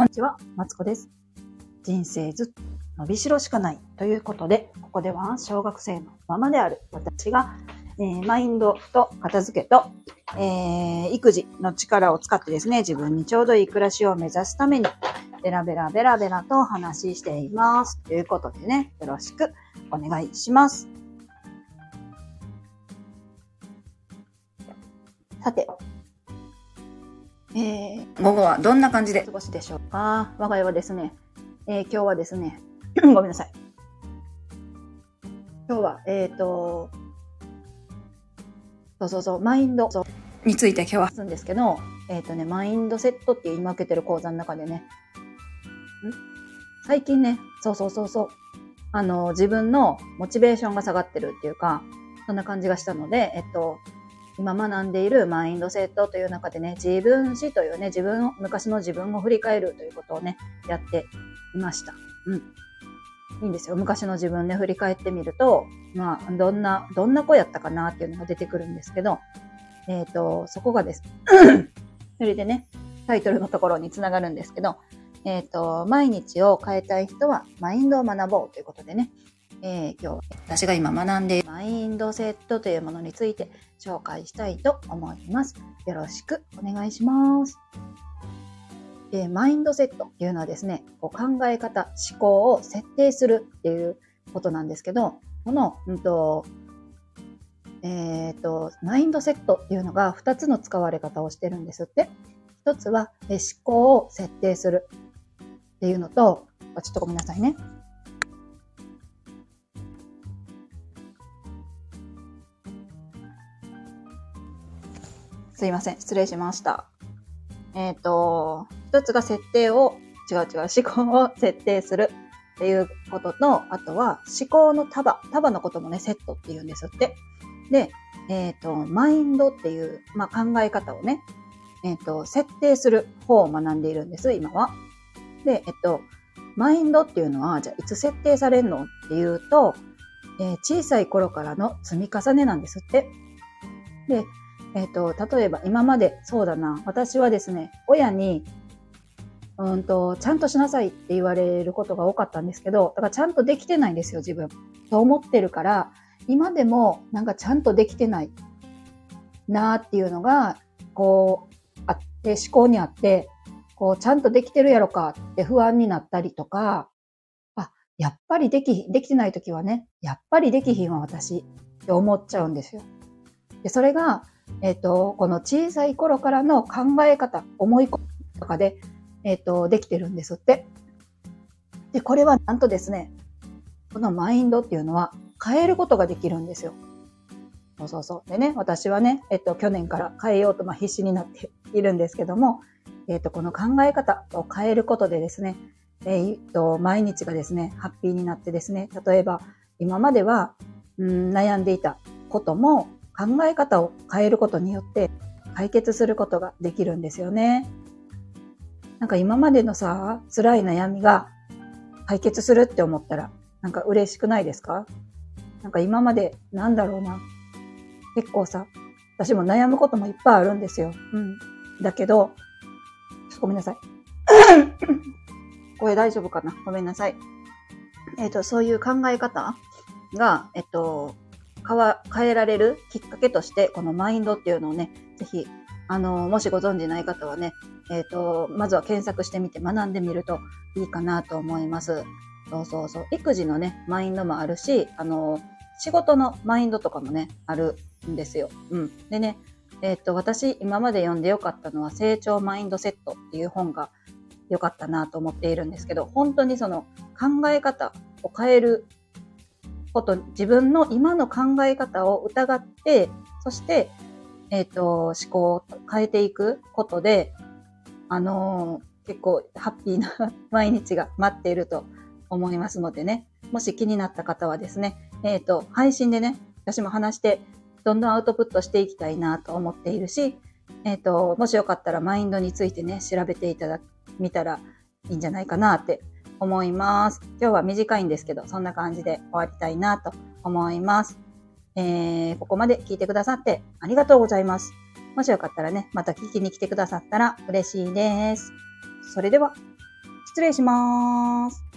こんにちは、マツコです。人生ずっと伸びしろしかないということで、ここでは小学生のままである私が、えー、マインドと片付けと、えー、育児の力を使ってですね、自分にちょうどいい暮らしを目指すために、ベラベラベラベラとお話ししています。ということでね、よろしくお願いします。さて、えー、午後はどんな感じで？過ごしでしょうか？我が家はですね、えー、今日はですね、ごめんなさい。今日は、えっ、ー、と、そうそうそう、マインドについて今日は。話すんですけど、えっ、ー、とね、マインドセットっていう今受けてる講座の中でね、ん？最近ね、そうそうそうそう、あの、自分のモチベーションが下がってるっていうか、そんな感じがしたので、えっと、今学んでいるマインドセットという中でね、自分史というね、自分を、昔の自分を振り返るということをね、やっていました。うん。いいんですよ。昔の自分で振り返ってみると、まあ、どんな、どんな子やったかなっていうのが出てくるんですけど、えっ、ー、と、そこがです。それでね、タイトルのところにつながるんですけど、えっ、ー、と、毎日を変えたい人はマインドを学ぼうということでね、えー、今日私が今学んでいるマインドセットというものについて紹介したいと思います。よろしくお願いします。えー、マインドセットっていうのはですね、こう考え方、思考を設定するっていうことなんですけど、この、うんと、えっ、ー、と、マインドセットっていうのが2つの使われ方をしてるんですって。1つは、え思考を設定するっていうのと、ちょっとごめんなさいね。すいません。失礼しました。えっ、ー、と、一つが設定を、違う違う、思考を設定するっていうことと、あとは思考の束、束のこともね、セットって言うんですって。で、えっ、ー、と、マインドっていう、まあ、考え方をね、えっ、ー、と、設定する方を学んでいるんです、今は。で、えっと、マインドっていうのは、じゃあいつ設定されるのっていうと、えー、小さい頃からの積み重ねなんですって。で、えっ、と、例えば今までそうだな、私はですね、親に、うんと、ちゃんとしなさいって言われることが多かったんですけど、だからちゃんとできてないんですよ、自分。と思ってるから、今でもなんかちゃんとできてないなーっていうのが、こう、あって、思考にあって、こう、ちゃんとできてるやろかって不安になったりとか、あ、やっぱりでき、できてない時はね、やっぱりできひんわ、私って思っちゃうんですよ。で、それが、えっ、と、この小さい頃からの考え方、思い込みとかで、えっ、と、できてるんですって。で、これはなんとですね、このマインドっていうのは変えることができるんですよ。そうそうそう。でね、私はね、えっと、去年から変えようと、まあ、必死になっているんですけども、えっと、この考え方を変えることでですね、えっと、毎日がですね、ハッピーになってですね、例えば、今までは、うん、悩んでいたことも、考え方を変えることによって解決することができるんですよね。なんか今までのさ、辛い悩みが解決するって思ったら、なんか嬉しくないですか？なんか今まで、なんだろうな。結構さ、私も悩むこともいっぱいあるんですよ。うん。だけど、ごめんなさい。声大丈夫かな？ごめんなさい。えっ、ー、と、そういう考え方が、えっと、変わ、変えられるきっかけとして、このマインドっていうのをね、ぜひ、あの、もしご存知ない方はね、えっ、ー、と、まずは検索してみて学んでみるといいかなと思います。そうそうそう。育児のね、マインドもあるし、あの、仕事のマインドとかもね、あるんですよ。うん。でね、えっ、ー、と、私、今まで読んでよかったのは、成長マインドセットっていう本が良かったなと思っているんですけど、本当にその考え方を変えること、自分の今の考え方を疑って、そして、えっ、ー、と、思考を変えていくことで、あのー、結構ハッピーな毎日が待っていると思いますのでね、もし気になった方はですね、えっ、ー、と、配信でね、私も話して、どんどんアウトプットしていきたいなと思っているし、えっ、と、もしよかったらマインドについてね、調べていただ、見たらいいんじゃないかなって思います。今日は短いんですけど、そんな感じで終わりたいなと思います。えー、ここまで聞いてくださってありがとうございます。もしよかったらね、また聞きに来てくださったら嬉しいです。それでは。失礼します。